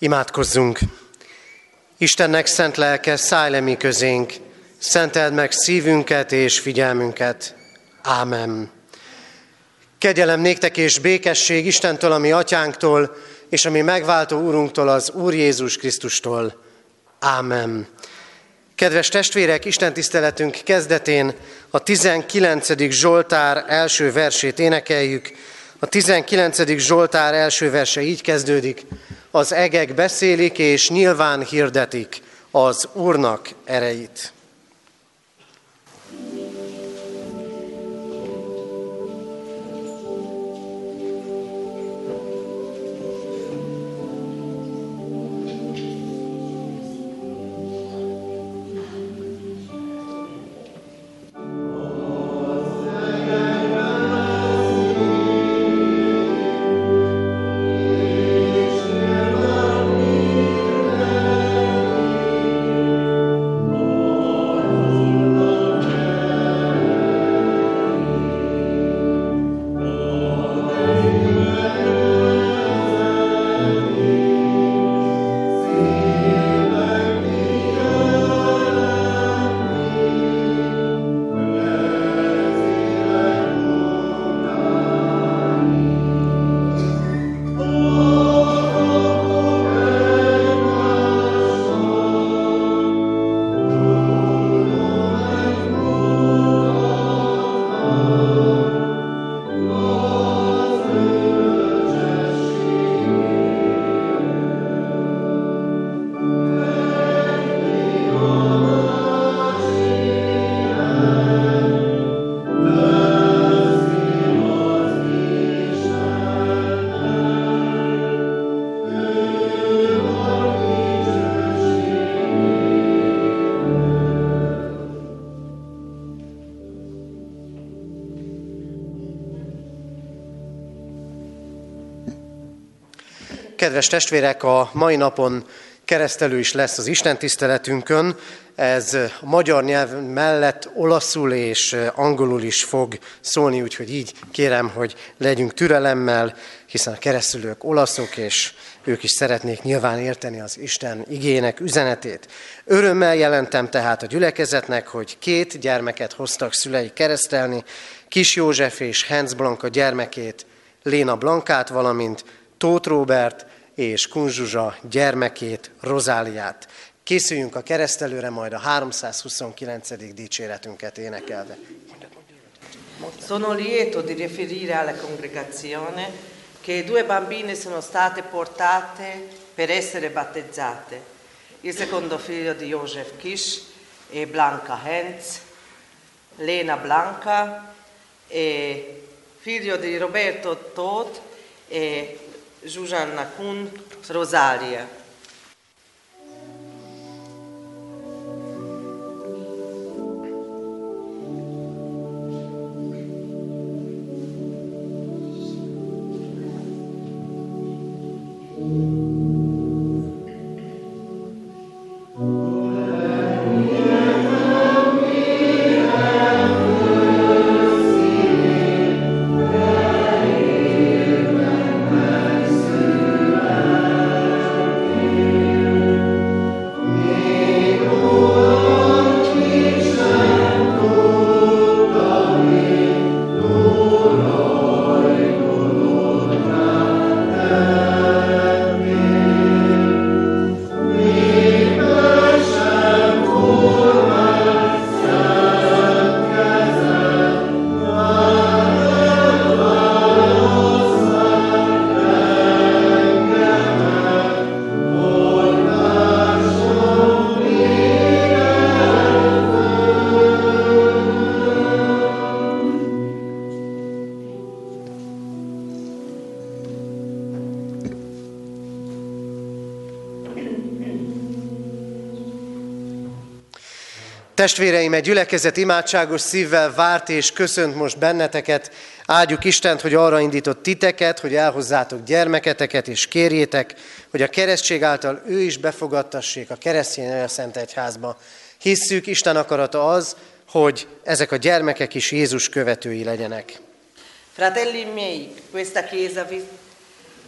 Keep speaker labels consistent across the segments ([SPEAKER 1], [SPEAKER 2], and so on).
[SPEAKER 1] Imádkozzunk! Istennek szent lelke, szállj le mi közénk, szenteld meg szívünket és figyelmünket. Ámen. Kegyelem néktek és békesség Istentől, ami atyánktól, és ami megváltó úrunktól, az Úr Jézus Krisztustól. Ámen. Kedves testvérek, Isten tiszteletünk kezdetén a 19. Zsoltár első versét énekeljük. A 19. Zsoltár első verse így kezdődik. Az egek beszélik és nyilván hirdetik az Úrnak erejét. Kedves testvérek, a mai napon keresztelő is lesz az Isten tiszteletünkön. Ez a magyar nyelv mellett olaszul és angolul is fog szólni, úgyhogy így kérem, hogy legyünk türelemmel, hiszen a keresztülők olaszok, és ők is szeretnék nyilván érteni az Isten igének üzenetét. Örömmel jelentem tehát a gyülekezetnek, hogy két gyermeket hoztak szülei keresztelni, Kis József és Hens Blanka gyermekét, Léna Blankát, valamint Tóth Róbert és Kunzsuzsa gyermekét, Rozáliát. Készüljünk a keresztelőre, majd a 329. dicséretünket énekelve.
[SPEAKER 2] Sono lieto di riferire alla congregazione che due bambine sono state portate per essere battezzate. Il secondo figlio di Joseph Kish e Blanca Hens, Lena Blanca e figlio di Roberto Todd e Žužanna Kun, Rozarije.
[SPEAKER 1] Testvéreim, egy gyülekezet imádságos szívvel várt és köszönt most benneteket. Áldjuk Istent, hogy arra indított titeket, hogy elhozzátok gyermeketeket, és kérjétek, hogy a keresztség által ő is befogadtassék a keresztény Szent Egyházba. Hisszük, Isten akarata az, hogy ezek a gyermekek is Jézus követői legyenek.
[SPEAKER 2] Fratelli miei, questa chiesa vi,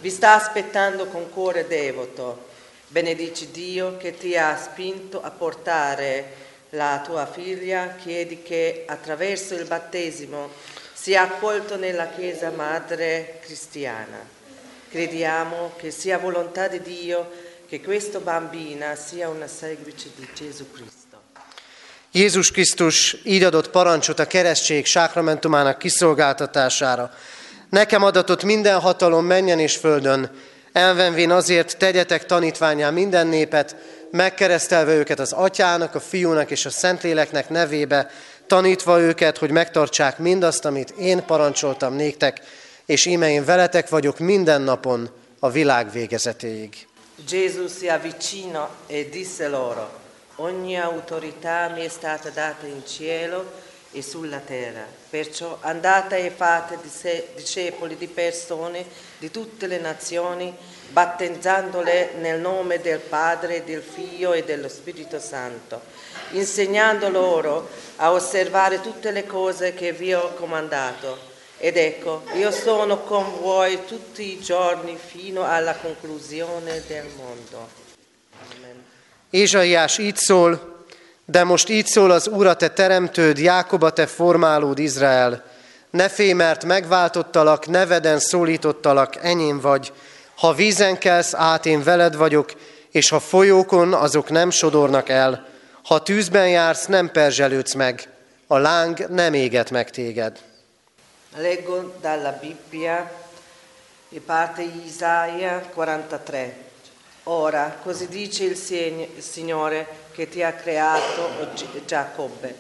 [SPEAKER 2] vi sta aspettando con cuore devoto. Benedici Dio che ti ha spinto a portare la tua figlia, chiedi che attraverso il battesimo sia accolto nella Chiesa Madre Cristiana. Crediamo che sia volontà di Dio che questa bambina sia una seguice di Gesù Cristo.
[SPEAKER 1] Jézus Krisztus így adott parancsot a keresztség sákramentumának kiszolgáltatására. Nekem adatott minden hatalom menjen és földön, elvenvén azért tegyetek tanítványá minden népet, megkeresztelve őket az atyának, a fiúnak és a szentléleknek nevébe, tanítva őket, hogy megtartsák mindazt, amit én parancsoltam néktek, és íme én veletek vagyok minden napon a világ végezetéig.
[SPEAKER 2] Gesù si avvicina e disse loro, ogni autorità mi è stata data in cielo e sulla terra, perciò andate e fate discepoli di persone di tutte le nazioni, battezzandole nel nome del Padre, del Figlio e dello Spirito Santo, insegnando loro a osservare tutte le cose che vi ho comandato. Ed ecco, io sono con voi tutti i giorni fino alla conclusione del mondo. Amen.
[SPEAKER 1] Ézsaiás így szól, de most így szól az Úr, a te teremtőd, Jákob, a te formálód, Izrael. Ne félj, mert megváltottalak, neveden szólítottalak, enyém vagy. Ha vízen kelsz át, én veled vagyok, és ha folyókon, azok nem sodornak el. Ha tűzben jársz, nem perzselődsz meg. A láng nem éget meg téged.
[SPEAKER 2] Leggo dalla Bibbia e parte Isaia 43. Ora, così dice il Signore che ti ha creato, Giacobbe,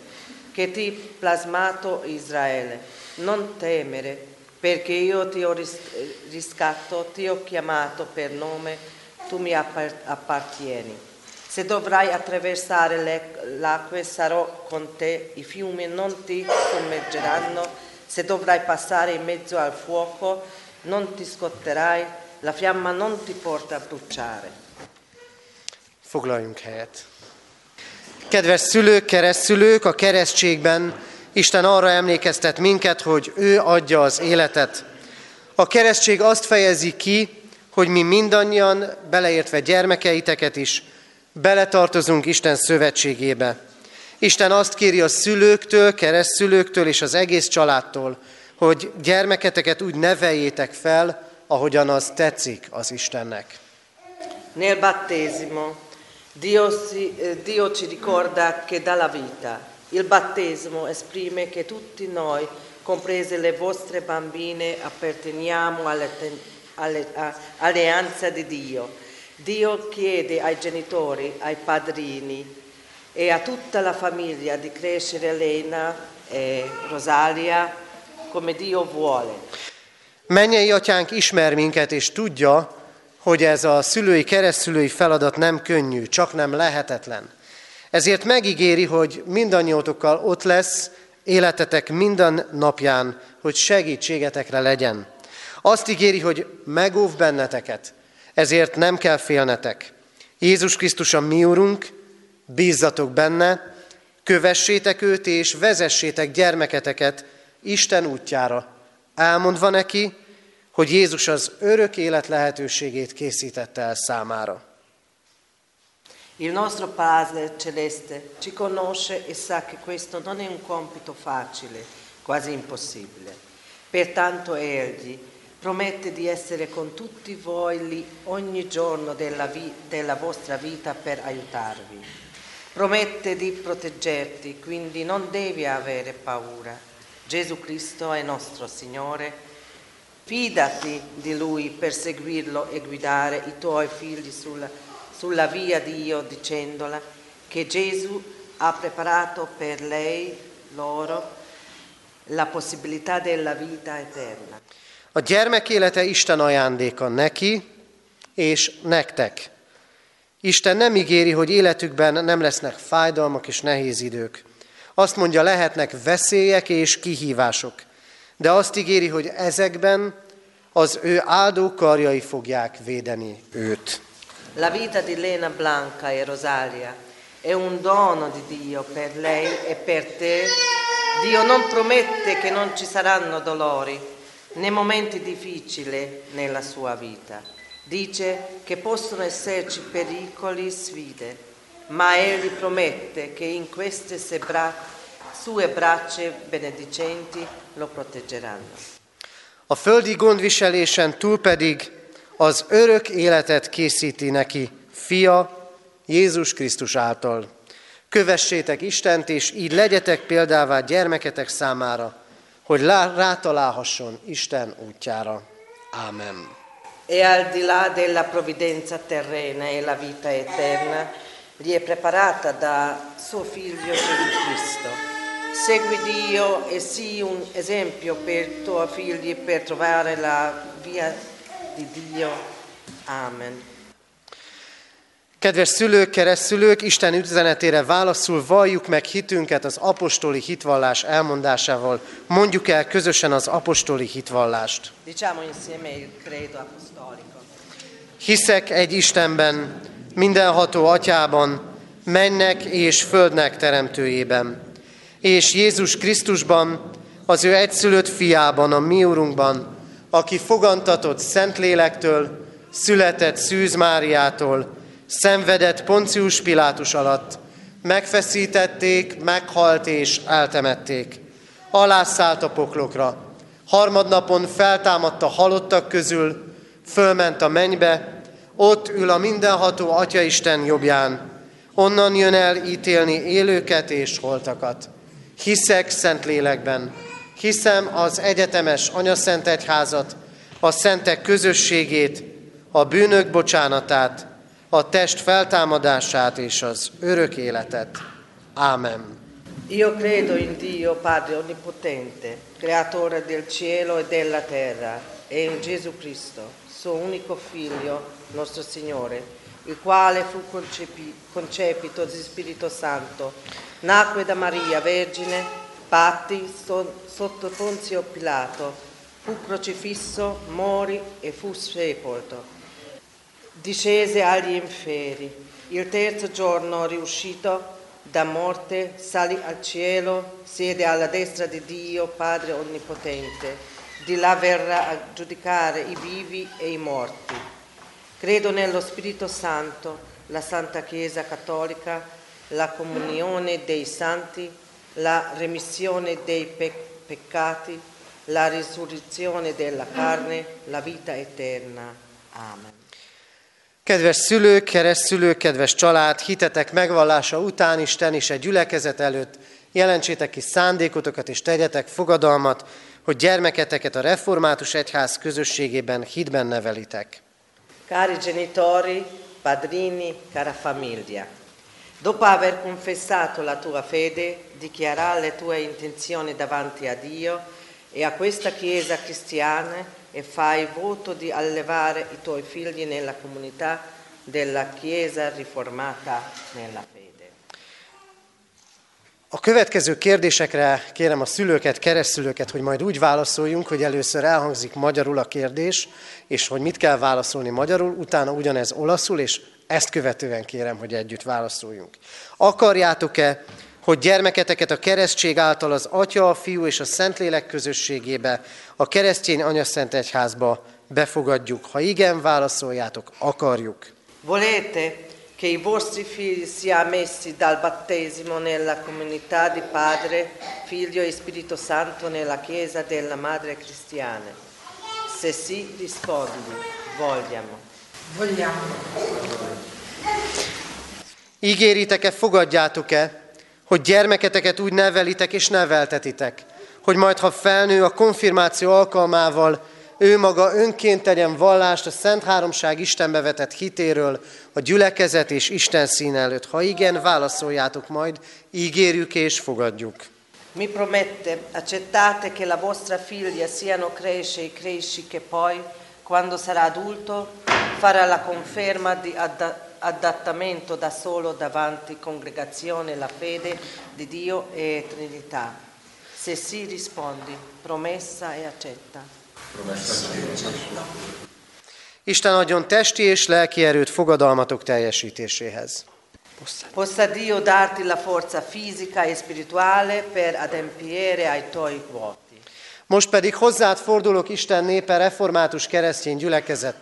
[SPEAKER 2] che ti ha plasmato Israele. Non temere, perché io ti ho riscatto, ti ho chiamato per nome, tu mi appartieni. Se dovrai attraversare l'acqua, sarò con te, i fiumi non ti sommergeranno, se dovrai passare in mezzo al fuoco, non ti scotterai, la fiamma non ti porta a bruciare.
[SPEAKER 1] Foglaljunk helyet. Kedves szülők, keresztülők, a keresztségben Isten arra emlékeztet minket, hogy ő adja az életet. A keresztség azt fejezi ki, hogy mi mindannyian, beleértve gyermekeiteket is, beletartozunk Isten szövetségébe. Isten azt kéri a szülőktől, keresztszülőktől és az egész családtól, hogy gyermeketeket úgy neveljétek fel, ahogyan az tetszik az Istennek.
[SPEAKER 2] Nel battesimo Dio, si, eh, Dio ci ricorda che dà la vita. Il battesimo esprime che tutti noi, comprese le vostre bambine, apparteniamo all'alleanza di Dio. Dio chiede ai genitori, ai padrini e a tutta la famiglia di crescere Elena e Rosalia come Dio vuole.
[SPEAKER 1] Mennyei atyánk ismer minket, és tudja, hogy ez a szülői, keresztülői feladat nem könnyű, csak nem lehetetlen. Ezért megígéri, hogy mindannyiótokkal ott lesz életetek minden napján, hogy segítségetekre legyen. Azt ígéri, hogy megóv benneteket, ezért nem kell félnetek. Jézus Krisztus a mi Urunk, bízzatok benne, kövessétek őt és vezessétek gyermeketeket Isten útjára, elmondva neki, hogy Jézus az örök élet lehetőségét készítette el számára.
[SPEAKER 2] Il nostro Padre Celeste ci conosce e sa che questo non è un compito facile, quasi impossibile. Pertanto Egli promette di essere con tutti voi lì ogni giorno della, vi- della vostra vita per aiutarvi. Promette di proteggerti, quindi non devi avere paura. Gesù Cristo è nostro Signore Fidati di Lui per seguirlo e guidare i tuoi figli sulla, sulla via di Dio dicendola che Gesù ha preparato per lei, loro, la possibilità della vita eterna.
[SPEAKER 1] A gyermek élete Isten ajándéka neki és nektek. Isten nem ígéri, hogy életükben nem lesznek fájdalmak és nehéz idők. Azt mondja, lehetnek veszélyek és kihívások de azt ígéri, hogy ezekben az ő áldó karjai fogják védeni őt.
[SPEAKER 2] La vita di Lena Blanca e Rosalia è un dono di Dio per lei e per te. Dio non promette che non ci saranno dolori né momenti difficili nella sua vita. Dice che possono esserci pericoli e sfide, ma Egli promette che in queste sue bra- sue braccia benedicenti lo proteggeranno.
[SPEAKER 1] A földi gondviselésen túl pedig az örök életet készíti neki fia Jézus Krisztus által. Kövessétek Istent, és így legyetek példává gyermeketek számára, hogy lá- rátalálhasson Isten útjára. Ámen.
[SPEAKER 2] E al di là della provvidenza terrena e la vita eterna, gli è preparata da suo figlio Gesù Cristo. Segui Dio e sii un esempio per i tuoi per trovare la via di Dio. Amen.
[SPEAKER 1] Kedves szülők, keresztülők, Isten üzenetére válaszul valljuk meg hitünket az apostoli hitvallás elmondásával. Mondjuk el közösen az apostoli hitvallást.
[SPEAKER 2] Diciamo insieme il credo apostolico.
[SPEAKER 1] Hiszek egy Istenben, mindenható atyában, mennek és földnek teremtőjében, és Jézus Krisztusban, az ő egyszülött fiában, a mi úrunkban, aki fogantatott Szentlélektől, született Szűz Máriától, szenvedett Poncius Pilátus alatt, megfeszítették, meghalt és eltemették. Alászállt a poklokra, harmadnapon feltámadt a halottak közül, fölment a mennybe, ott ül a mindenható Atyaisten jobbján, onnan jön el ítélni élőket és holtakat. Hiszek szent lélekben, hiszem az egyetemes anyaszent egyházat, a szentek közösségét, a bűnök bocsánatát, a test feltámadását és az örök életet. Ámen.
[SPEAKER 2] Io credo in Dio Padre Onnipotente, Creatore del cielo e della terra, e in Gesù Cristo, suo unico Figlio, nostro Signore, il quale fu concepi- concepito di Spirito Santo, nacque da Maria Vergine, patti so- sotto Ponzio Pilato, fu crocifisso, morì e fu sepolto discese agli inferi. Il terzo giorno, riuscito da morte, salì al cielo, siede alla destra di Dio, Padre Onnipotente. Di là verrà a giudicare i vivi e i morti. Credo nello Spirito Santo, la Santa Chiesa Cattolica, la comunione dei santi, la remissione dei pe- peccati, la risurrezione della carne, la vita eterna. Amen.
[SPEAKER 1] Kedves szülők, keresztülők, kedves család, hitetek megvallása után Isten is egy gyülekezet előtt jelentsétek ki szándékotokat és tegyetek fogadalmat, hogy gyermeketeket a református egyház közösségében hitben nevelitek.
[SPEAKER 2] Cari genitori, padrini, cara famiglia, dopo aver confessato la tua fede, dichiarare le tue intenzioni davanti a Dio e a questa Chiesa cristiana e fai voto di allevare i tuoi figli nella comunità della Chiesa riformata nella fede.
[SPEAKER 1] A következő kérdésekre kérem a szülőket, keresztülőket, hogy majd úgy válaszoljunk, hogy először elhangzik magyarul a kérdés, és hogy mit kell válaszolni magyarul, utána ugyanez olaszul, és ezt követően kérem, hogy együtt válaszoljunk. Akarjátok-e, hogy gyermeketeket a keresztség által az Atya, a Fiú és a Szentlélek közösségébe, a keresztény anyaszent egyházba befogadjuk? Ha igen, válaszoljátok, akarjuk.
[SPEAKER 2] Volete che i vostri figli siano messi dal battesimo nella comunità di Padre, Figlio e Spirito Santo nella Chiesa della Madre Cristiana? Se sì, rispondi, vogliamo.
[SPEAKER 1] Ígéritek-e, fogadjátok-e, hogy gyermeketeket úgy nevelitek és neveltetitek, hogy majd, ha felnő a konfirmáció alkalmával, ő maga önként tegyen vallást a Szent Háromság Istenbe vetett hitéről, a gyülekezet és Isten szín előtt. Ha igen, válaszoljátok majd, ígérjük és fogadjuk.
[SPEAKER 2] Mi promette, accettate che la vostra figlia siano cresce e cresci che poi, quando sarà adulto, farà la conferma di adda- adattamento da solo davanti congregazione la fede di Dio e Trinità. Se sì rispondi, promessa e accetta.
[SPEAKER 1] Isten adjon testi és lelki erőt fogadalmatok teljesítéséhez.
[SPEAKER 2] Possa Dio darti la forza fisica e spirituale per adempiere ai tuoi vuoti.
[SPEAKER 1] Most pedig hozzád fordulok Isten népe, református keresztény gyülekezet.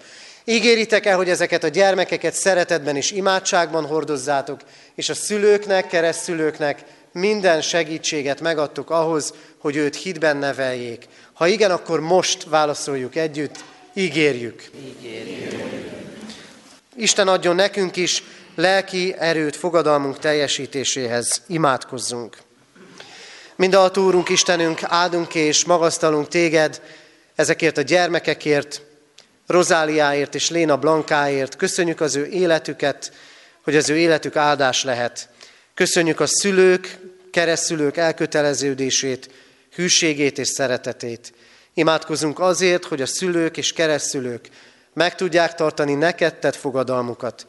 [SPEAKER 1] Ígéritek-e, hogy ezeket a gyermekeket szeretetben és imádságban hordozzátok, és a szülőknek, keresztülőknek minden segítséget megadtuk ahhoz, hogy őt hitben neveljék. Ha igen, akkor most válaszoljuk együtt, ígérjük. ígérjük. Isten adjon nekünk is lelki erőt fogadalmunk teljesítéséhez. Imádkozzunk. a Úrunk, Istenünk, áldunk és magasztalunk téged ezekért a gyermekekért, Rozáliáért és Léna Blankáért. Köszönjük az ő életüket, hogy az ő életük áldás lehet. Köszönjük a szülők, keresztülők elköteleződését, hűségét és szeretetét. Imádkozunk azért, hogy a szülők és keresztülők meg tudják tartani neked tett fogadalmukat,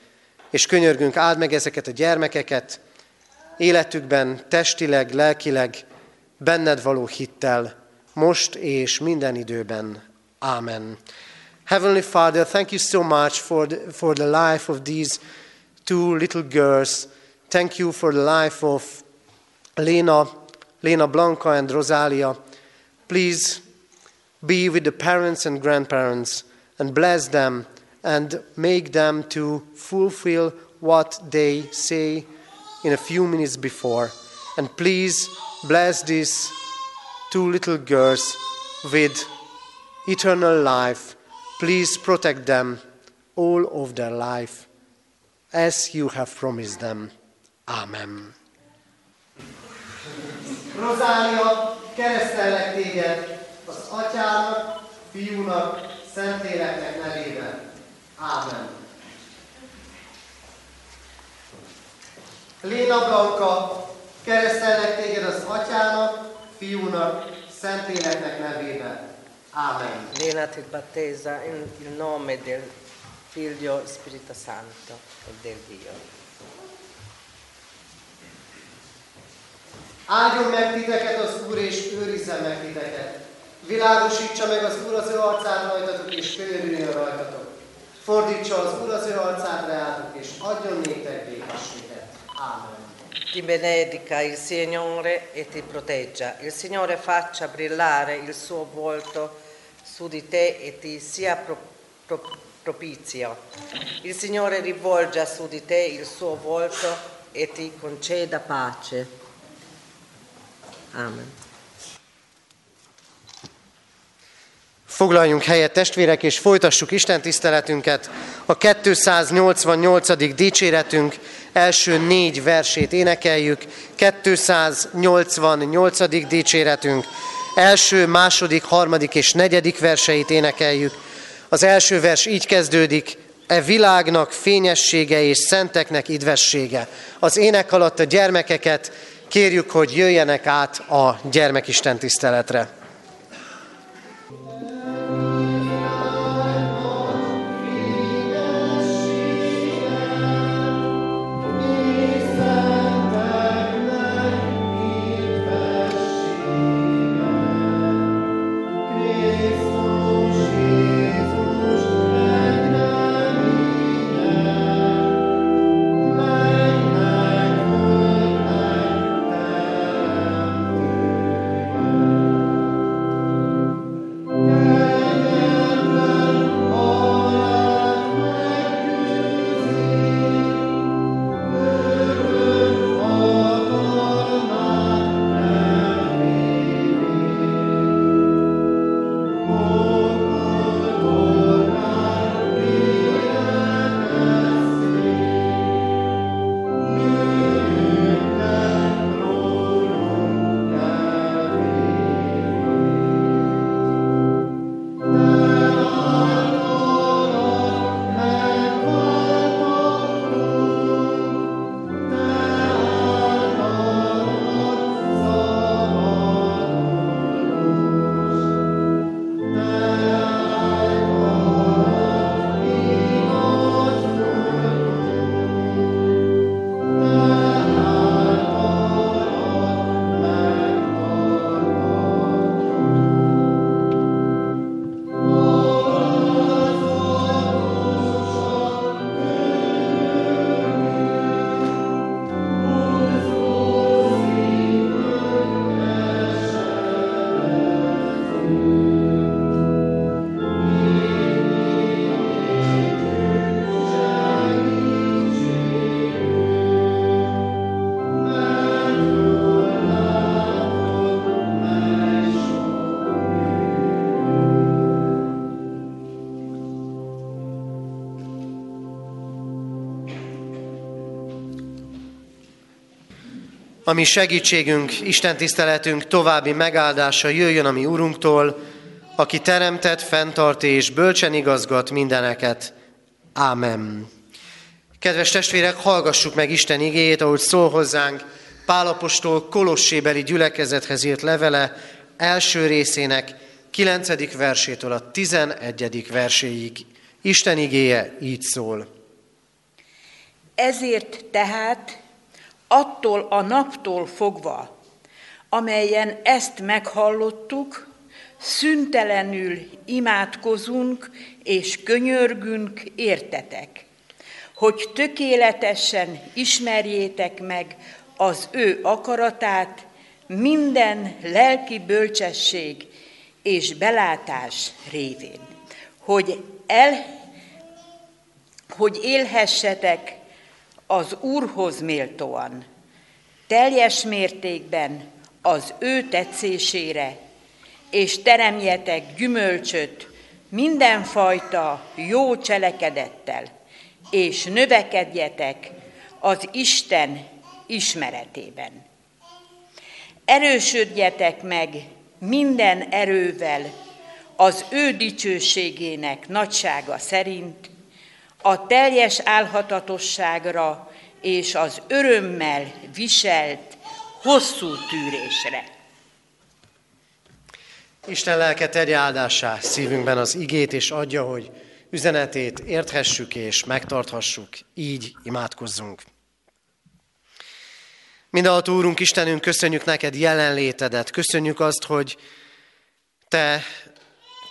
[SPEAKER 1] és könyörgünk, áld meg ezeket a gyermekeket, életükben, testileg, lelkileg, benned való hittel, most és minden időben. Amen. Heavenly Father, thank you so much for the, for the life of these two little girls. Thank you for the life of Lena, Lena Blanca and Rosalia. Please be with the parents and grandparents and bless them and make them to fulfill what they say in a few minutes before. And please bless these two little girls with eternal life Please protect them all of their life as you have promised them. Amen. Rozália, keresztellek téged az atyának, fiúnak, szentléleknek nevében. Ámen. Léna Blanka, keresztellek téged az atyának, fiúnak, szentléleknek nevében. Amen.
[SPEAKER 2] Lena ti battesa in il nome del Figlio Spirito Santo e del Dio.
[SPEAKER 1] Áldjon meg titeket az Úr, és őrizzen meg titeket. Világosítsa meg az Úr az ő arcát rajtatok, és könyörüljön rajtatok. Fordítsa az Úr az ő arcát reátok, és adjon néktek békességet. Amen.
[SPEAKER 2] Ti benedica il Signore e ti proteggia. Il Signore faccia brillare il suo volto su di te e ti sia pro, pro, propizio. Il Signore rivolga su di te il suo volto e ti conceda pace. Amen.
[SPEAKER 1] Foglaljunk helyet testvérek, és folytassuk Isten tiszteletünket. A 288. dicséretünk első négy versét énekeljük. 288. dicséretünk első, második, harmadik és negyedik verseit énekeljük. Az első vers így kezdődik, e világnak fényessége és szenteknek idvessége. Az ének alatt a gyermekeket kérjük, hogy jöjjenek át a gyermekisten tiszteletre. Ami segítségünk, Isten tiszteletünk további megáldása jöjjön a mi Urunktól, aki teremtett, fenntart és bölcsen igazgat mindeneket. Ámen. Kedves testvérek, hallgassuk meg Isten igéjét, ahogy szól hozzánk Pálapostól Kolossébeli gyülekezethez írt levele első részének 9. versétől a 11. verséig. Isten igéje így szól.
[SPEAKER 3] Ezért tehát attól a naptól fogva, amelyen ezt meghallottuk, szüntelenül imádkozunk és könyörgünk értetek, hogy tökéletesen ismerjétek meg az ő akaratát minden lelki bölcsesség és belátás révén, hogy, el, hogy élhessetek az Úrhoz méltóan, teljes mértékben az ő tetszésére, és teremjetek gyümölcsöt mindenfajta jó cselekedettel, és növekedjetek az Isten ismeretében. Erősödjetek meg minden erővel az ő dicsőségének nagysága szerint, a teljes álhatatosságra és az örömmel viselt hosszú tűrésre.
[SPEAKER 1] Isten lelke tegye áldássá szívünkben az igét, és adja, hogy üzenetét érthessük és megtarthassuk, így imádkozzunk. Mindenható Úrunk, Istenünk, köszönjük neked jelenlétedet, köszönjük azt, hogy te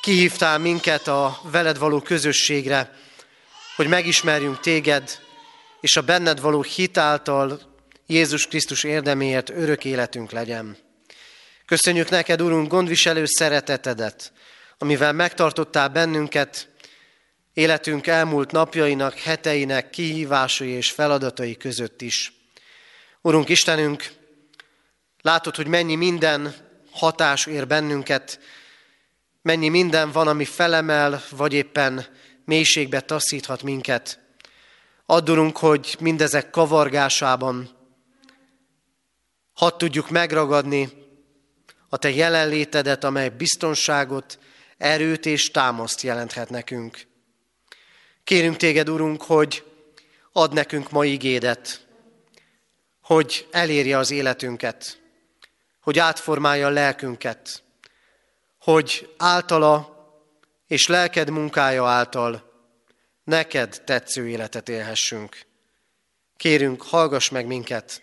[SPEAKER 1] kihívtál minket a veled való közösségre, hogy megismerjünk téged, és a benned való hitáltal Jézus Krisztus érdeméért örök életünk legyen. Köszönjük neked, Urunk, gondviselő szeretetedet, amivel megtartottál bennünket életünk elmúlt napjainak, heteinek kihívásai és feladatai között is. Urunk Istenünk, látod, hogy mennyi minden hatás ér bennünket, mennyi minden van, ami felemel, vagy éppen mélységbe taszíthat minket. Addurunk, hogy mindezek kavargásában hadd tudjuk megragadni a Te jelenlétedet, amely biztonságot, erőt és támaszt jelenthet nekünk. Kérünk Téged, Urunk, hogy ad nekünk ma igédet, hogy elérje az életünket, hogy átformálja a lelkünket, hogy általa és lelked munkája által neked tetsző életet élhessünk. Kérünk, hallgass meg minket,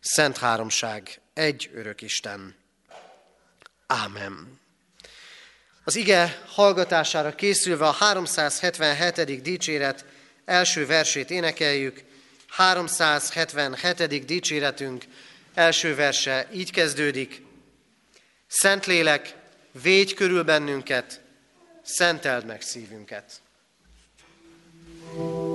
[SPEAKER 1] Szent Háromság, egy örök Isten. Ámen. Az ige hallgatására készülve a 377. dicséret első versét énekeljük. 377. dicséretünk első verse így kezdődik. Szentlélek, védj körül bennünket, szenteld meg szívünket. thank you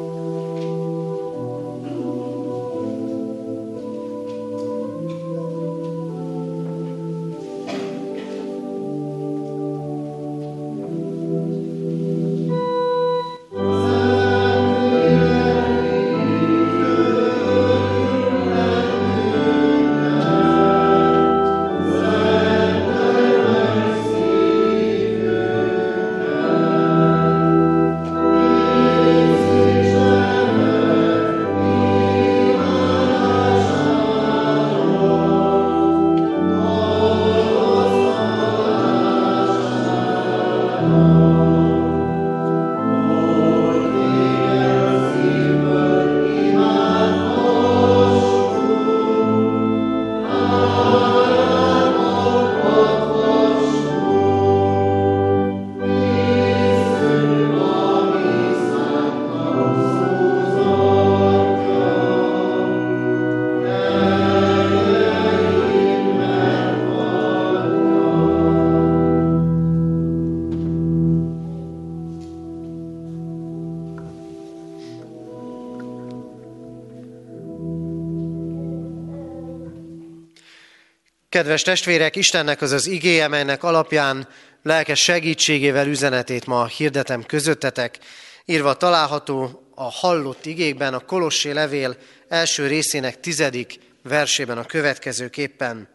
[SPEAKER 1] Kedves testvérek, Istennek az az igéje, melynek alapján lelkes segítségével üzenetét ma hirdetem közöttetek, írva található a hallott igékben a Kolossé levél első részének tizedik versében a következőképpen.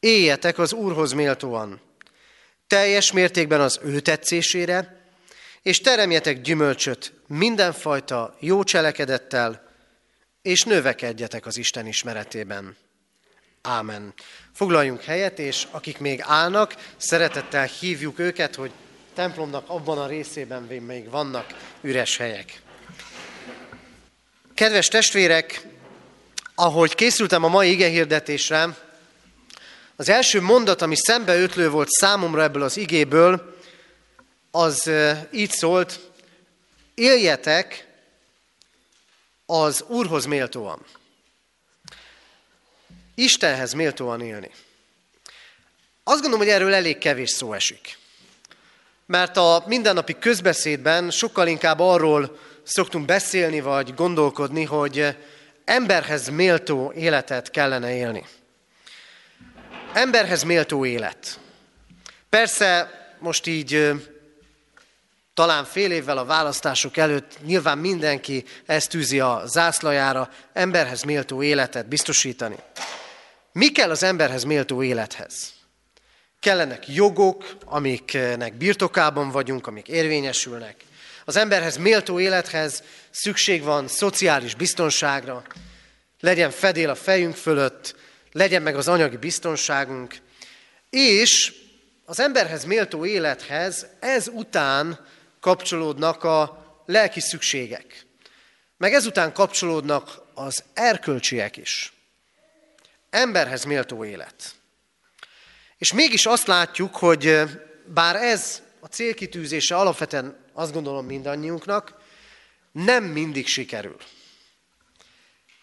[SPEAKER 1] Éljetek az Úrhoz méltóan, teljes mértékben az ő tetszésére, és teremjetek gyümölcsöt mindenfajta jó cselekedettel, és növekedjetek az Isten ismeretében. Ámen. Foglaljunk helyet, és akik még állnak, szeretettel hívjuk őket, hogy templomnak abban a részében még vannak üres helyek. Kedves testvérek, ahogy készültem a mai igehirdetésre, az első mondat, ami szembeötlő volt számomra ebből az igéből, az így szólt, éljetek az Úrhoz méltóan. Istenhez méltóan élni. Azt gondolom, hogy erről elég kevés szó esik. Mert a mindennapi közbeszédben sokkal inkább arról szoktunk beszélni vagy gondolkodni, hogy emberhez méltó életet kellene élni. Emberhez méltó élet. Persze most így talán fél évvel a választások előtt nyilván mindenki ezt tűzi a zászlajára, emberhez méltó életet biztosítani. Mi kell az emberhez méltó élethez? Kellenek jogok, amiknek birtokában vagyunk, amik érvényesülnek. Az emberhez méltó élethez szükség van szociális biztonságra, legyen fedél a fejünk fölött, legyen meg az anyagi biztonságunk, és az emberhez méltó élethez ez után kapcsolódnak a lelki szükségek. Meg ezután kapcsolódnak az erkölcsiek is. Emberhez méltó élet. És mégis azt látjuk, hogy bár ez a célkitűzése alapvetően azt gondolom mindannyiunknak, nem mindig sikerül.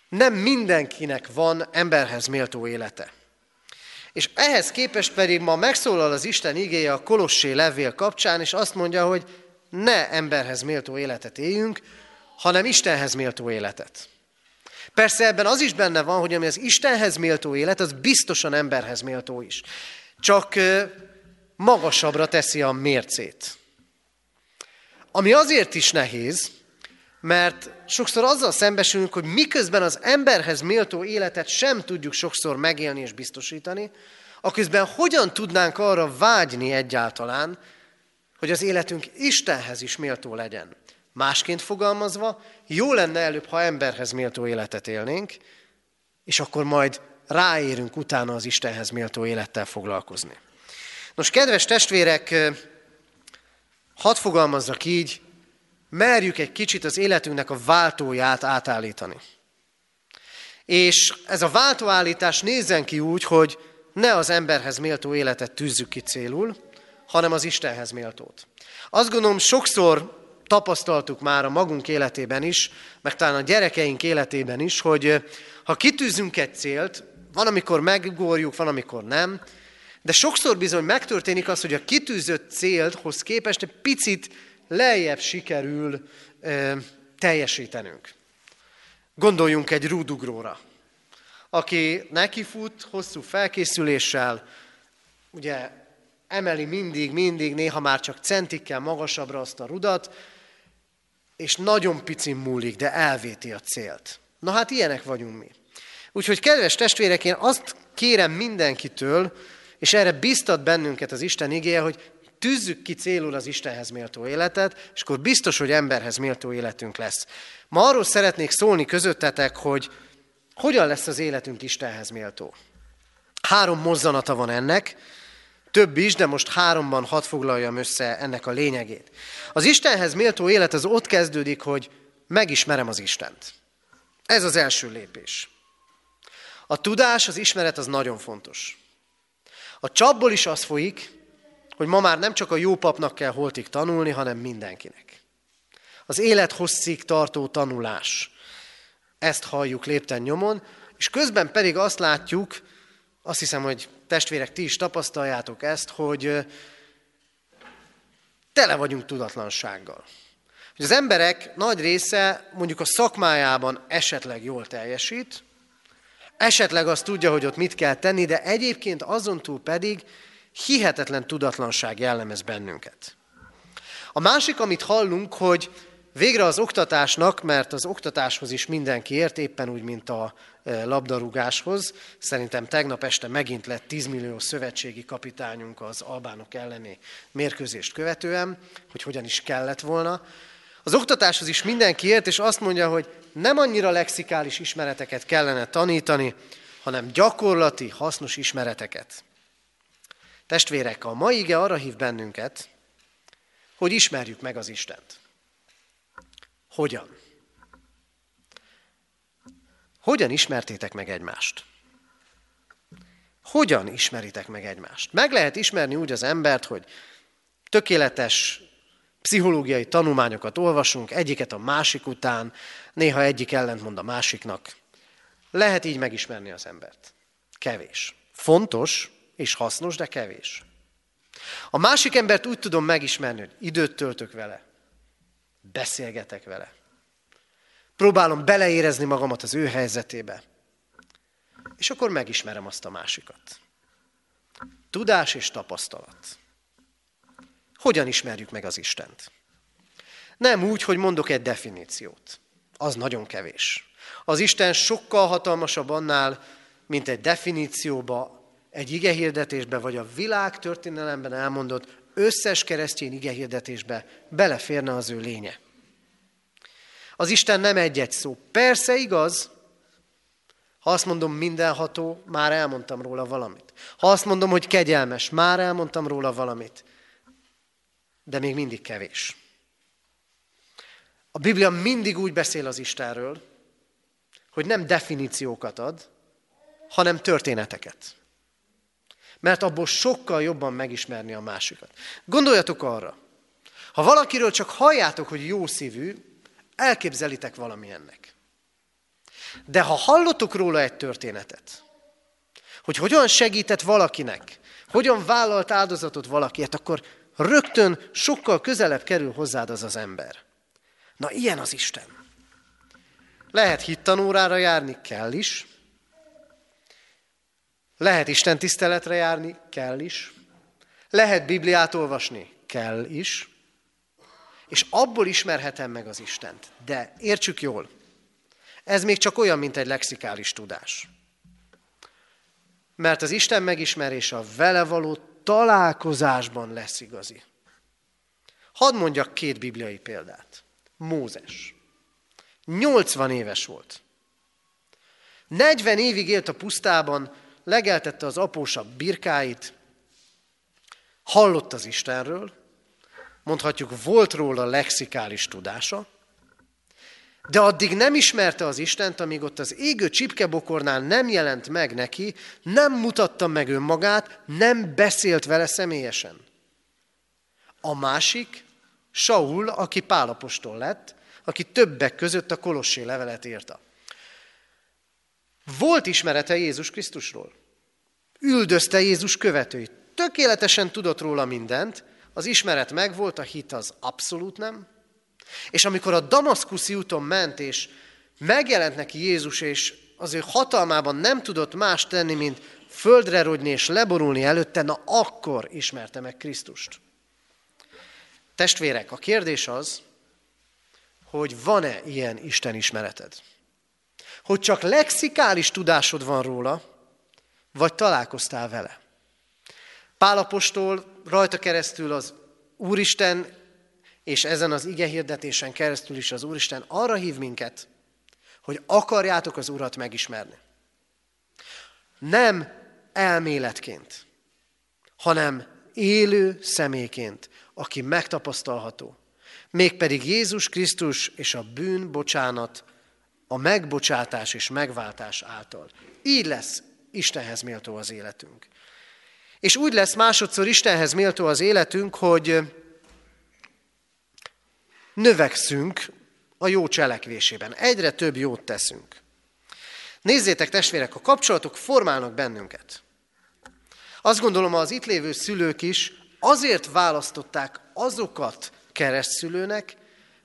[SPEAKER 1] Nem mindenkinek van emberhez méltó élete. És ehhez képest pedig ma megszólal az Isten igéje a Kolossé levél kapcsán, és azt mondja, hogy ne emberhez méltó életet éljünk, hanem Istenhez méltó életet. Persze ebben az is benne van, hogy ami az Istenhez méltó élet, az biztosan emberhez méltó is. Csak magasabbra teszi a mércét. Ami azért is nehéz, mert sokszor azzal szembesülünk, hogy miközben az emberhez méltó életet sem tudjuk sokszor megélni és biztosítani, aközben hogyan tudnánk arra vágyni egyáltalán, hogy az életünk Istenhez is méltó legyen. Másként fogalmazva, jó lenne előbb, ha emberhez méltó életet élnénk, és akkor majd ráérünk utána az Istenhez méltó élettel foglalkozni. Nos, kedves testvérek, hadd fogalmazzak így, merjük egy kicsit az életünknek a váltóját átállítani. És ez a váltóállítás nézzen ki úgy, hogy ne az emberhez méltó életet tűzzük ki célul, hanem az Istenhez méltót. Azt gondolom, sokszor tapasztaltuk már a magunk életében is, meg talán a gyerekeink életében is, hogy ha kitűzünk egy célt, van, amikor megugorjuk, van, amikor nem, de sokszor bizony megtörténik az, hogy a kitűzött célhoz képest egy picit lejjebb sikerül e, teljesítenünk. Gondoljunk egy rúdugróra, aki nekifut hosszú felkészüléssel, ugye emeli mindig, mindig, néha már csak centikkel magasabbra azt a rudat, és nagyon picin múlik, de elvéti a célt. Na hát ilyenek vagyunk mi. Úgyhogy kedves testvérek, én azt kérem mindenkitől, és erre biztat bennünket az Isten igéje, hogy tűzzük ki célul az Istenhez méltó életet, és akkor biztos, hogy emberhez méltó életünk lesz. Ma arról szeretnék szólni közöttetek, hogy hogyan lesz az életünk Istenhez méltó. Három mozzanata van ennek, több is, de most háromban hadd foglaljam össze ennek a lényegét. Az Istenhez méltó élet az ott kezdődik, hogy megismerem az Istent. Ez az első lépés. A tudás, az ismeret az nagyon fontos. A csapból is az folyik, hogy ma már nem csak a jó papnak kell holtig tanulni, hanem mindenkinek. Az élet hosszig tartó tanulás. Ezt halljuk lépten nyomon, és közben pedig azt látjuk, azt hiszem, hogy testvérek, ti is tapasztaljátok ezt, hogy tele vagyunk tudatlansággal. Hogy az emberek nagy része mondjuk a szakmájában esetleg jól teljesít, esetleg azt tudja, hogy ott mit kell tenni, de egyébként azon túl pedig hihetetlen tudatlanság jellemez bennünket. A másik, amit hallunk, hogy végre az oktatásnak, mert az oktatáshoz is mindenki ért, éppen úgy, mint a e, labdarúgáshoz. Szerintem tegnap este megint lett 10 millió szövetségi kapitányunk az albánok elleni mérkőzést követően, hogy hogyan is kellett volna. Az oktatáshoz is mindenki ért, és azt mondja, hogy nem annyira lexikális ismereteket kellene tanítani, hanem gyakorlati, hasznos ismereteket. Testvérek, a mai ige arra hív bennünket, hogy ismerjük meg az Istent. Hogyan? Hogyan ismertétek meg egymást? Hogyan ismeritek meg egymást? Meg lehet ismerni úgy az embert, hogy tökéletes pszichológiai tanulmányokat olvasunk, egyiket a másik után, néha egyik ellentmond a másiknak. Lehet így megismerni az embert. Kevés. Fontos és hasznos, de kevés. A másik embert úgy tudom megismerni, hogy időt töltök vele, beszélgetek vele. Próbálom beleérezni magamat az ő helyzetébe. És akkor megismerem azt a másikat. Tudás és tapasztalat. Hogyan ismerjük meg az Istent? Nem úgy, hogy mondok egy definíciót. Az nagyon kevés. Az Isten sokkal hatalmasabb annál, mint egy definícióba, egy igehirdetésbe, vagy a világ történelemben elmondott összes keresztény igehirdetésbe beleférne az ő lénye. Az Isten nem egy-egy szó. Persze igaz, ha azt mondom mindenható, már elmondtam róla valamit. Ha azt mondom, hogy kegyelmes, már elmondtam róla valamit. De még mindig kevés. A Biblia mindig úgy beszél az Istenről, hogy nem definíciókat ad, hanem történeteket. Mert abból sokkal jobban megismerni a másikat. Gondoljatok arra, ha valakiről csak halljátok, hogy jó szívű, elképzelitek valamilyennek. De ha hallottok róla egy történetet, hogy hogyan segített valakinek, hogyan vállalt áldozatot valakiért, akkor rögtön sokkal közelebb kerül hozzád az az ember. Na, ilyen az Isten. Lehet hittanórára járni, kell is. Lehet Isten tiszteletre járni, kell is. Lehet Bibliát olvasni, kell is. És abból ismerhetem meg az Istent. De értsük jól, ez még csak olyan, mint egy lexikális tudás. Mert az Isten megismerése a vele való találkozásban lesz igazi. Hadd mondjak két bibliai példát. Mózes. 80 éves volt. 40 évig élt a pusztában, legeltette az apósabb birkáit, hallott az Istenről, mondhatjuk volt róla lexikális tudása, de addig nem ismerte az Istent, amíg ott az égő csipkebokornál nem jelent meg neki, nem mutatta meg önmagát, nem beszélt vele személyesen. A másik, Saul, aki pálapostól lett, aki többek között a Kolossé levelet írta. Volt ismerete Jézus Krisztusról. Üldözte Jézus követőit. Tökéletesen tudott róla mindent, az ismeret megvolt, a hit az abszolút nem. És amikor a Damaszkuszi úton ment, és megjelent neki Jézus, és az ő hatalmában nem tudott más tenni, mint földre rogyni és leborulni előtte, na akkor ismerte meg Krisztust. Testvérek, a kérdés az, hogy van-e ilyen Isten ismereted. Hogy csak lexikális tudásod van róla, vagy találkoztál vele. Pálapostól rajta keresztül az Úristen, és ezen az ige hirdetésen keresztül is az Úristen arra hív minket, hogy akarjátok az Urat megismerni. Nem elméletként, hanem élő személyként, aki megtapasztalható, mégpedig Jézus Krisztus és a bűn bocsánat, a megbocsátás és megváltás által. Így lesz Istenhez méltó az életünk. És úgy lesz másodszor Istenhez méltó az életünk, hogy növekszünk a jó cselekvésében. Egyre több jót teszünk. Nézzétek, testvérek, a kapcsolatok formálnak bennünket. Azt gondolom, az itt lévő szülők is azért választották azokat keresztszülőnek,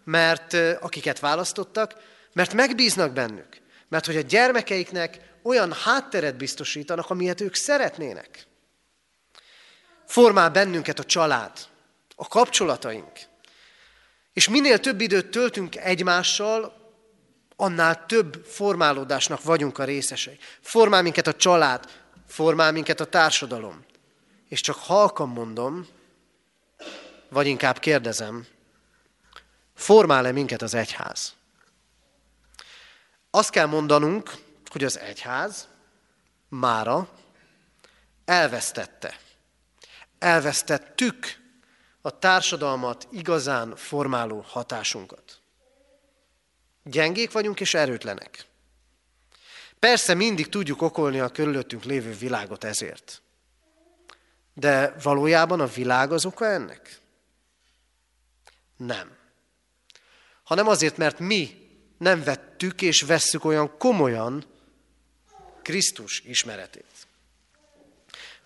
[SPEAKER 1] mert akiket választottak, mert megbíznak bennük. Mert hogy a gyermekeiknek olyan hátteret biztosítanak, amilyet ők szeretnének. Formál bennünket a család, a kapcsolataink. És minél több időt töltünk egymással, annál több formálódásnak vagyunk a részesei. Formál minket a család, formál minket a társadalom. És csak halkan mondom, vagy inkább kérdezem, formál-e minket az egyház? Azt kell mondanunk, hogy az egyház mára elvesztette. Elvesztettük a társadalmat igazán formáló hatásunkat. Gyengék vagyunk és erőtlenek. Persze mindig tudjuk okolni a körülöttünk lévő világot ezért. De valójában a világ az oka ennek? Nem. Hanem azért, mert mi nem vettük és vesszük olyan komolyan Krisztus ismeretét.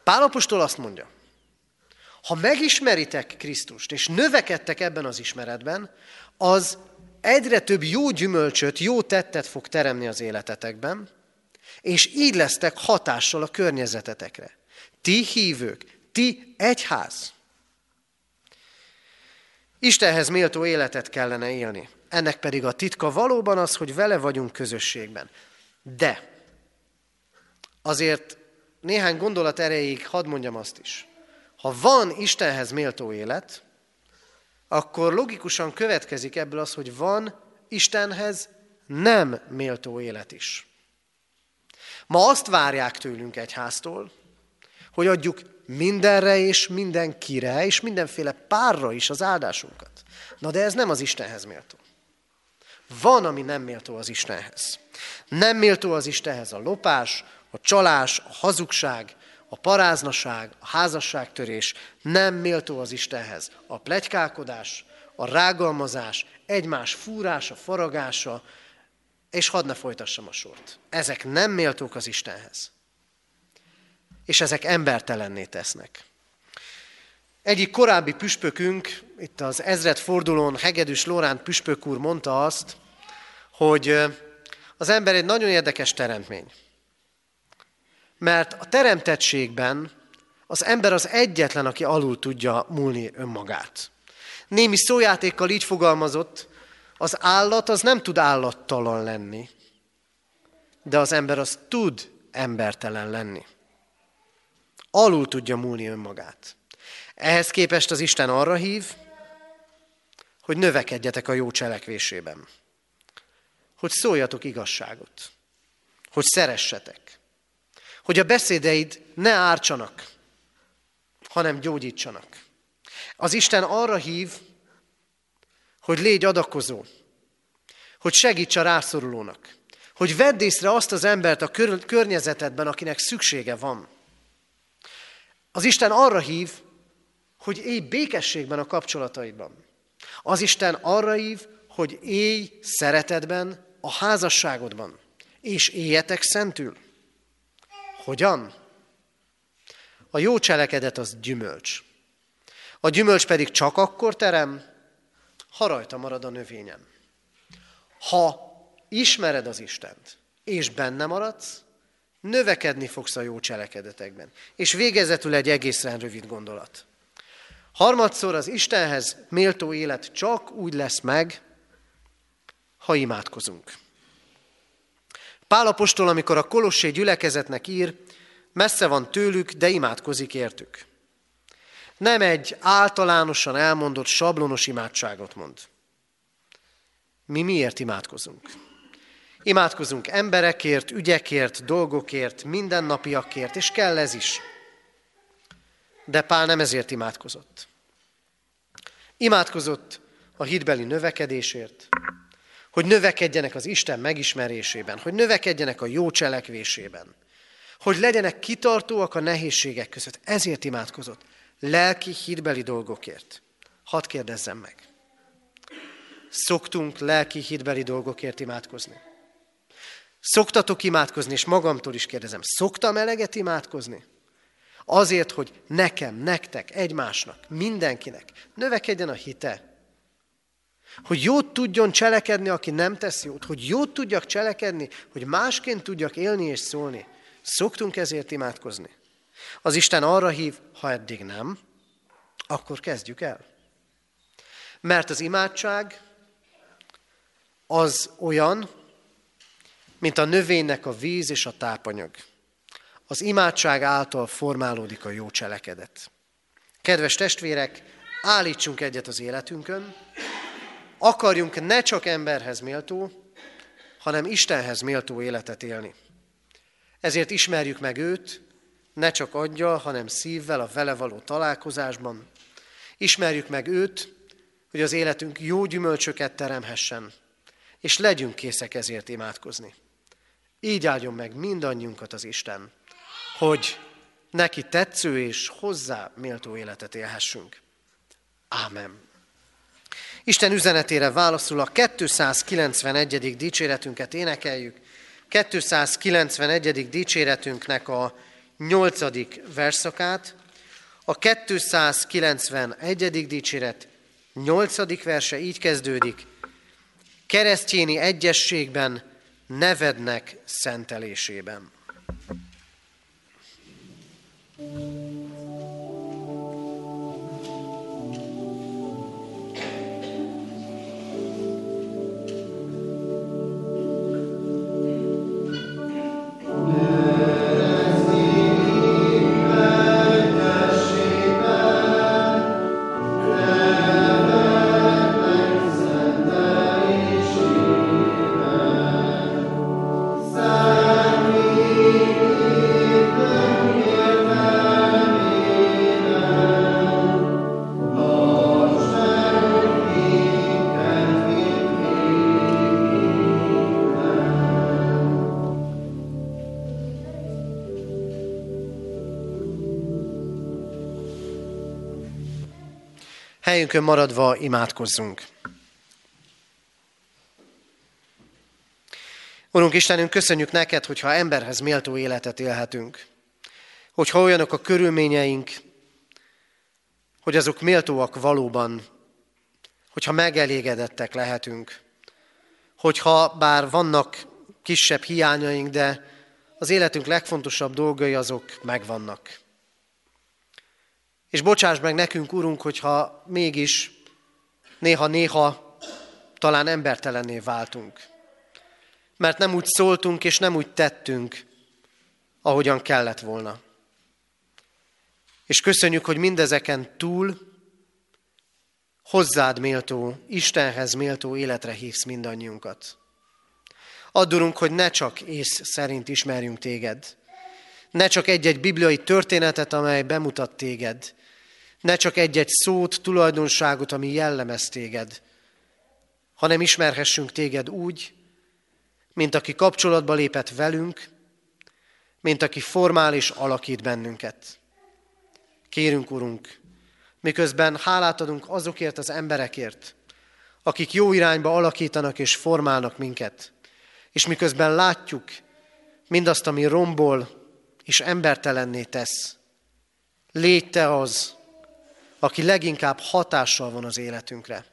[SPEAKER 1] Pálapostól azt mondja, ha megismeritek Krisztust, és növekedtek ebben az ismeretben, az egyre több jó gyümölcsöt, jó tettet fog teremni az életetekben, és így lesztek hatással a környezetetekre. Ti hívők, ti egyház. Istenhez méltó életet kellene élni. Ennek pedig a titka valóban az, hogy vele vagyunk közösségben. De azért néhány gondolat erejéig hadd mondjam azt is. Ha van Istenhez méltó élet, akkor logikusan következik ebből az, hogy van Istenhez nem méltó élet is. Ma azt várják tőlünk egy háztól, hogy adjuk mindenre és mindenkire, és mindenféle párra is az áldásunkat. Na de ez nem az Istenhez méltó. Van, ami nem méltó az Istenhez. Nem méltó az Istenhez a lopás, a csalás, a hazugság, a paráznaság, a házasságtörés. Nem méltó az Istenhez a plegykálkodás, a rágalmazás, egymás fúrása, faragása, és hadd ne folytassam a sort. Ezek nem méltók az Istenhez. És ezek embertelenné tesznek. Egyik korábbi püspökünk, itt az ezred fordulón Hegedűs Lórán püspök úr mondta azt, hogy az ember egy nagyon érdekes teremtmény. Mert a teremtettségben az ember az egyetlen, aki alul tudja múlni önmagát. Némi szójátékkal így fogalmazott, az állat az nem tud állattalan lenni, de az ember az tud embertelen lenni. Alul tudja múlni önmagát. Ehhez képest az Isten arra hív, hogy növekedjetek a jó cselekvésében. Hogy szóljatok igazságot. Hogy szeressetek. Hogy a beszédeid ne ártsanak, hanem gyógyítsanak. Az Isten arra hív, hogy légy adakozó, hogy segíts a rászorulónak, hogy vedd észre azt az embert a kör- környezetedben, akinek szüksége van. Az Isten arra hív, hogy élj békességben a kapcsolataidban. Az Isten arra hív, hogy élj szeretetben a házasságodban, és éljetek szentül. Hogyan? A jó cselekedet az gyümölcs. A gyümölcs pedig csak akkor terem, ha rajta marad a növényem. Ha ismered az Istent, és benne maradsz, növekedni fogsz a jó cselekedetekben. És végezetül egy egészen rövid gondolat. Harmadszor az Istenhez méltó élet csak úgy lesz meg, ha imádkozunk. Pálapostól, amikor a kolossé gyülekezetnek ír, messze van tőlük, de imádkozik értük. Nem egy általánosan elmondott sablonos imádságot mond. Mi miért imádkozunk? Imádkozunk emberekért, ügyekért, dolgokért, mindennapiakért, és kell ez is. De Pál nem ezért imádkozott. Imádkozott a hitbeli növekedésért, hogy növekedjenek az Isten megismerésében, hogy növekedjenek a jó cselekvésében, hogy legyenek kitartóak a nehézségek között. Ezért imádkozott. Lelki hitbeli dolgokért. Hadd kérdezzem meg. Szoktunk lelki hitbeli dolgokért imádkozni? Szoktatok imádkozni, és magamtól is kérdezem, szoktam eleget imádkozni? Azért, hogy nekem, nektek, egymásnak, mindenkinek növekedjen a hite. Hogy jót tudjon cselekedni, aki nem tesz jót. Hogy jót tudjak cselekedni, hogy másként tudjak élni és szólni. Szoktunk ezért imádkozni. Az Isten arra hív, ha eddig nem, akkor kezdjük el. Mert az imádság az olyan, mint a növénynek a víz és a tápanyag. Az imádság által formálódik a jó cselekedet. Kedves testvérek, állítsunk egyet az életünkön, akarjunk ne csak emberhez méltó, hanem Istenhez méltó életet élni. Ezért ismerjük meg őt, ne csak adja, hanem szívvel a vele való találkozásban. Ismerjük meg őt, hogy az életünk jó gyümölcsöket teremhessen, és legyünk készek ezért imádkozni. Így áldjon meg mindannyiunkat az Isten, hogy neki tetsző és hozzá méltó életet élhessünk. Ámen. Isten üzenetére válaszul a 291. dicséretünket énekeljük. 291. dicséretünknek a 8. verszakát, a 291. dicséret 8. verse így kezdődik. Keresztjéni egyességben, nevednek szentelésében. Thank you Helyünkön maradva imádkozzunk. Urunk Istenünk, köszönjük neked, hogyha emberhez méltó életet élhetünk. Hogyha olyanok a körülményeink, hogy azok méltóak valóban, hogyha megelégedettek lehetünk, hogyha bár vannak kisebb hiányaink, de az életünk legfontosabb dolgai azok megvannak. És bocsáss meg nekünk, Urunk, hogyha mégis néha-néha talán embertelenné váltunk. Mert nem úgy szóltunk és nem úgy tettünk, ahogyan kellett volna. És köszönjük, hogy mindezeken túl hozzád méltó, Istenhez méltó életre hívsz mindannyiunkat. Addurunk, hogy ne csak ész szerint ismerjünk téged, ne csak egy-egy bibliai történetet, amely bemutat téged, ne csak egy-egy szót, tulajdonságot, ami jellemez téged, hanem ismerhessünk téged úgy, mint aki kapcsolatba lépett velünk, mint aki formál és alakít bennünket. Kérünk, Urunk, miközben hálát adunk azokért az emberekért, akik jó irányba alakítanak és formálnak minket, és miközben látjuk mindazt, ami rombol és embertelenné tesz. Légy te az, aki leginkább hatással van az életünkre.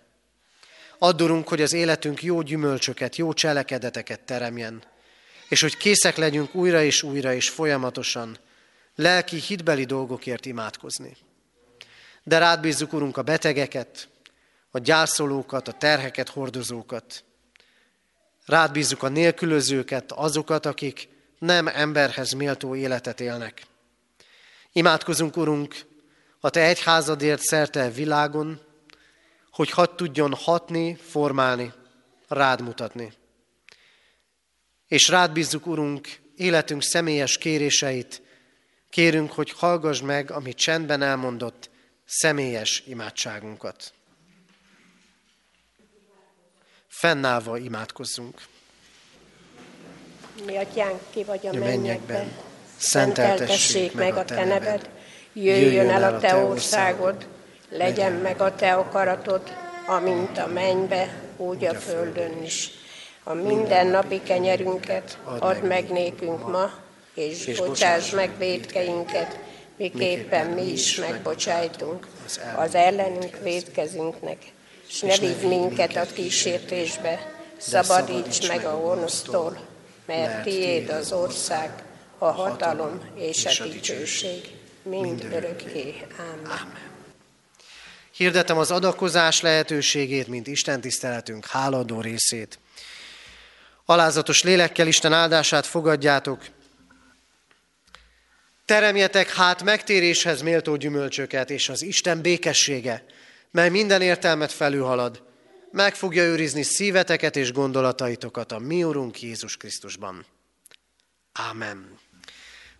[SPEAKER 1] Addurunk, hogy az életünk jó gyümölcsöket, jó cselekedeteket teremjen, és hogy készek legyünk újra és újra és folyamatosan lelki, hitbeli dolgokért imádkozni. De rád bízzuk, Urunk, a betegeket, a gyászolókat, a terheket hordozókat. Rád bízzuk a nélkülözőket, azokat, akik nem emberhez méltó életet élnek. Imádkozunk, Urunk, a Te egyházadért szerte világon, hogy hadd tudjon hatni, formálni, rád mutatni. És rád bízzuk, Urunk, életünk személyes kéréseit, kérünk, hogy hallgass meg, amit csendben elmondott, személyes imádságunkat. Fennállva imádkozzunk.
[SPEAKER 4] Mi atyánk, ki vagy a mennyekben, szenteltessék meg a te neved, jöjjön el a te országod, legyen meg a te akaratod, amint a mennybe, úgy a földön is. A mindennapi kenyerünket add meg nékünk ma, és bocsáss meg védkeinket, miképpen mi is megbocsájtunk. az ellenünk védkezünknek, és ne vidd minket a kísértésbe, szabadíts meg a gonosztól, mert tiéd az ország, a hatalom és a dicsőség mind örökké. Amen. Amen.
[SPEAKER 1] Hirdetem az adakozás lehetőségét, mint Isten tiszteletünk háladó részét. Alázatos lélekkel Isten áldását fogadjátok. Teremjetek hát megtéréshez méltó gyümölcsöket, és az Isten békessége, mely minden értelmet felülhalad, meg fogja őrizni szíveteket és gondolataitokat a mi Urunk Jézus Krisztusban. Ámen.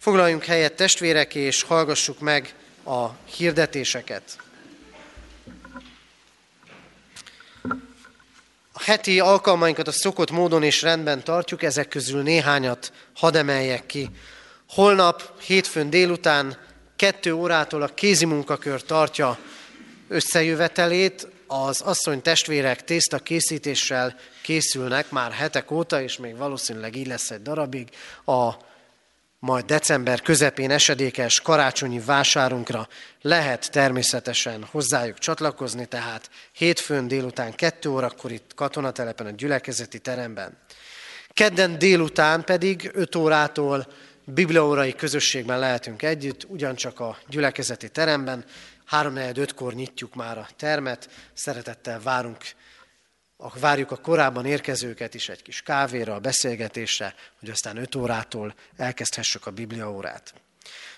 [SPEAKER 1] Foglaljunk helyet testvérek, és hallgassuk meg a hirdetéseket. A heti alkalmainkat a szokott módon és rendben tartjuk, ezek közül néhányat hadd emeljek ki. Holnap, hétfőn délután, kettő órától a kézi munkakör tartja összejövetelét, az asszony testvérek tészta készítéssel készülnek már hetek óta, és még valószínűleg így lesz egy darabig, a majd december közepén esedékes karácsonyi vásárunkra lehet természetesen hozzájuk csatlakozni, tehát hétfőn délután 2 órakor itt katonatelepen a gyülekezeti teremben. Kedden délután pedig 5 órától bibliaórai közösségben lehetünk együtt, ugyancsak a gyülekezeti teremben. 3 kor nyitjuk már a termet, szeretettel várunk várjuk a korábban érkezőket is egy kis kávéra, a beszélgetésre, hogy aztán 5 órától elkezdhessük a bibliaórát.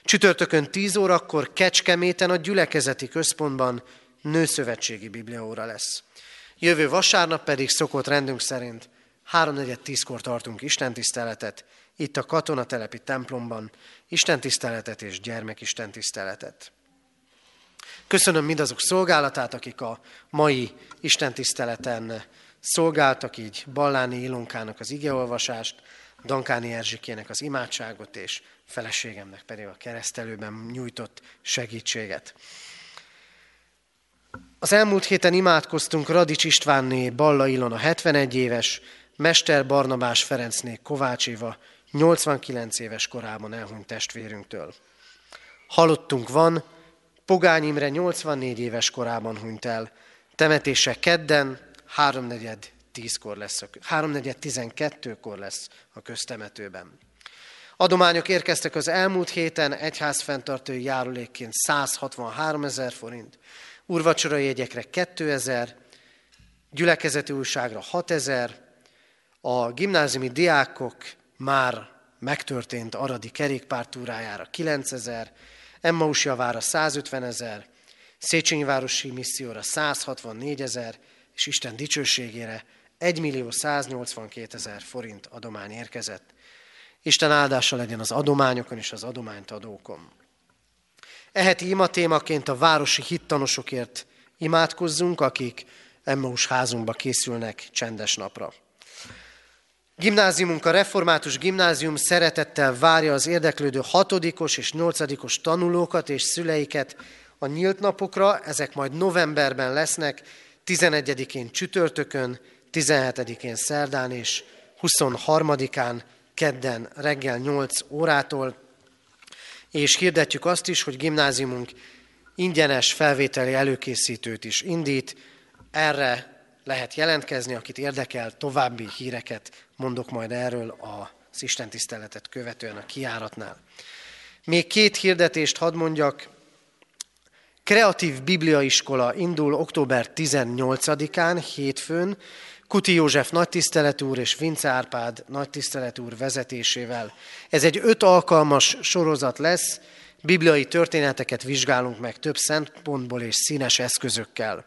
[SPEAKER 1] Csütörtökön 10 órakor Kecskeméten a gyülekezeti központban nőszövetségi bibliaóra lesz. Jövő vasárnap pedig szokott rendünk szerint 3-4-10-kor tartunk istentiszteletet, itt a katonatelepi templomban, istentiszteletet és gyermekistentiszteletet. Köszönöm mindazok szolgálatát, akik a mai istentiszteleten szolgáltak, így Balláni Ilonkának az igeolvasást, Dankáni Erzsikének az imádságot, és feleségemnek pedig a keresztelőben nyújtott segítséget. Az elmúlt héten imádkoztunk Radics Istvánné Balla Ilona 71 éves, Mester Barnabás Ferencné Kovács Éva 89 éves korában elhunyt testvérünktől. Halottunk van, Pogány Imre 84 éves korában hunyt el. Temetése kedden, háromnegyed tízkor lesz, háromnegyed tizenkettőkor lesz a köztemetőben. Adományok érkeztek az elmúlt héten egyházfenntartói járulékként 163 ezer forint, urvacsorai jegyekre 2000, gyülekezeti újságra 6 ezer, a gimnáziumi diákok már megtörtént aradi kerékpártúrájára 9 ezer, Emmaus javára 150 ezer, Széchenyi Városi Misszióra 164 ezer, és Isten dicsőségére 1 millió 182 ezer forint adomány érkezett. Isten áldása legyen az adományokon és az adományt adókon. Eheti ima témaként a városi hittanosokért imádkozzunk, akik Emmaus házunkba készülnek csendes napra. Gimnáziumunk, a Református Gimnázium szeretettel várja az érdeklődő hatodikos és nyolcadikos tanulókat és szüleiket a nyílt napokra, ezek majd novemberben lesznek, 11-én csütörtökön, 17-én szerdán és 23-án kedden reggel 8 órától, és hirdetjük azt is, hogy gimnáziumunk ingyenes felvételi előkészítőt is indít. Erre lehet jelentkezni, akit érdekel, további híreket mondok majd erről az Isten tiszteletet követően a kiáratnál. Még két hirdetést hadd mondjak. Kreatív Bibliaiskola indul október 18-án, hétfőn, Kuti József nagytisztelet úr és Vince Árpád nagytisztelet úr vezetésével. Ez egy öt alkalmas sorozat lesz, bibliai történeteket vizsgálunk meg több szempontból és színes eszközökkel.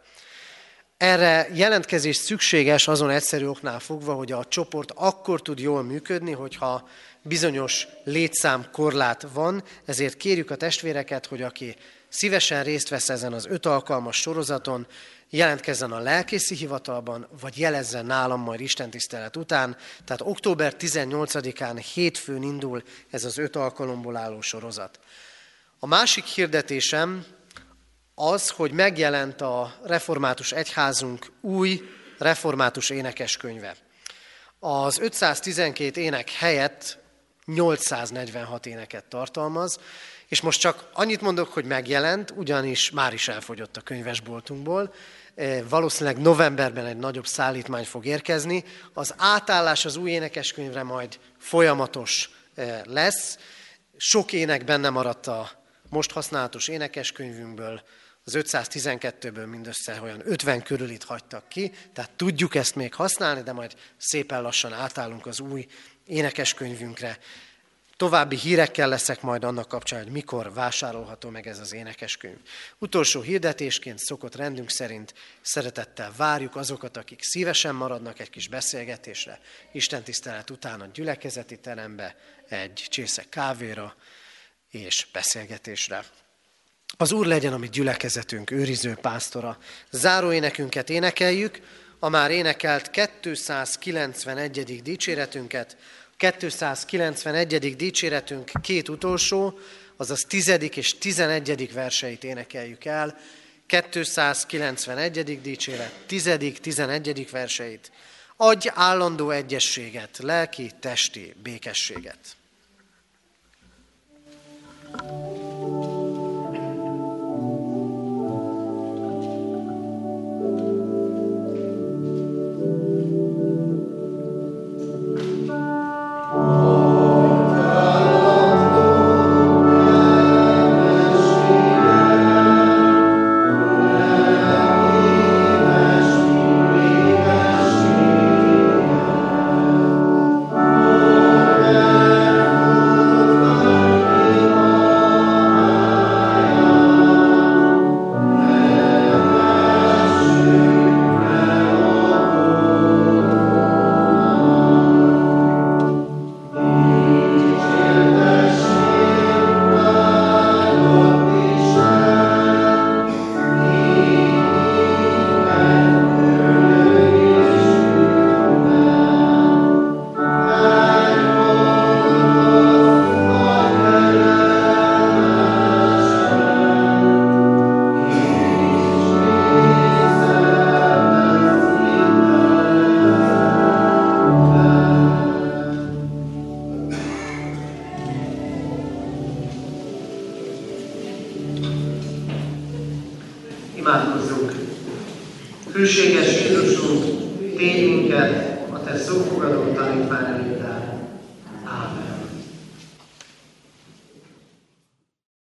[SPEAKER 1] Erre jelentkezés szükséges azon egyszerű oknál fogva, hogy a csoport akkor tud jól működni, hogyha bizonyos létszám korlát van, ezért kérjük a testvéreket, hogy aki szívesen részt vesz ezen az öt alkalmas sorozaton, jelentkezzen a lelkészi hivatalban, vagy jelezzen nálam majd istentisztelet után. Tehát október 18-án hétfőn indul ez az öt alkalomból álló sorozat. A másik hirdetésem az, hogy megjelent a református egyházunk új református énekeskönyve. Az 512 ének helyett 846 éneket tartalmaz, és most csak annyit mondok, hogy megjelent, ugyanis már is elfogyott a könyvesboltunkból. E, valószínűleg novemberben egy nagyobb szállítmány fog érkezni. Az átállás az új énekeskönyvre majd folyamatos e, lesz. Sok ének benne maradt a most használatos énekeskönyvünkből, Az 512-ből mindössze olyan 50 körülit hagytak ki, tehát tudjuk ezt még használni, de majd szépen lassan átállunk az új énekeskönyvünkre. További hírekkel leszek majd annak kapcsán, hogy mikor vásárolható meg ez az énekeskönyv. Utolsó hirdetésként szokott rendünk szerint szeretettel várjuk azokat, akik szívesen maradnak egy kis beszélgetésre, Isten tisztelet után a gyülekezeti terembe, egy csésze kávéra és beszélgetésre. Az Úr legyen a mi gyülekezetünk őriző pásztora. Záró énekünket énekeljük, a már énekelt 291. dicséretünket, 291. dicséretünk két utolsó, azaz 10. és 11. verseit énekeljük el. 291. dicséret, 10. 11. verseit. Adj állandó egyességet, lelki, testi békességet. thank you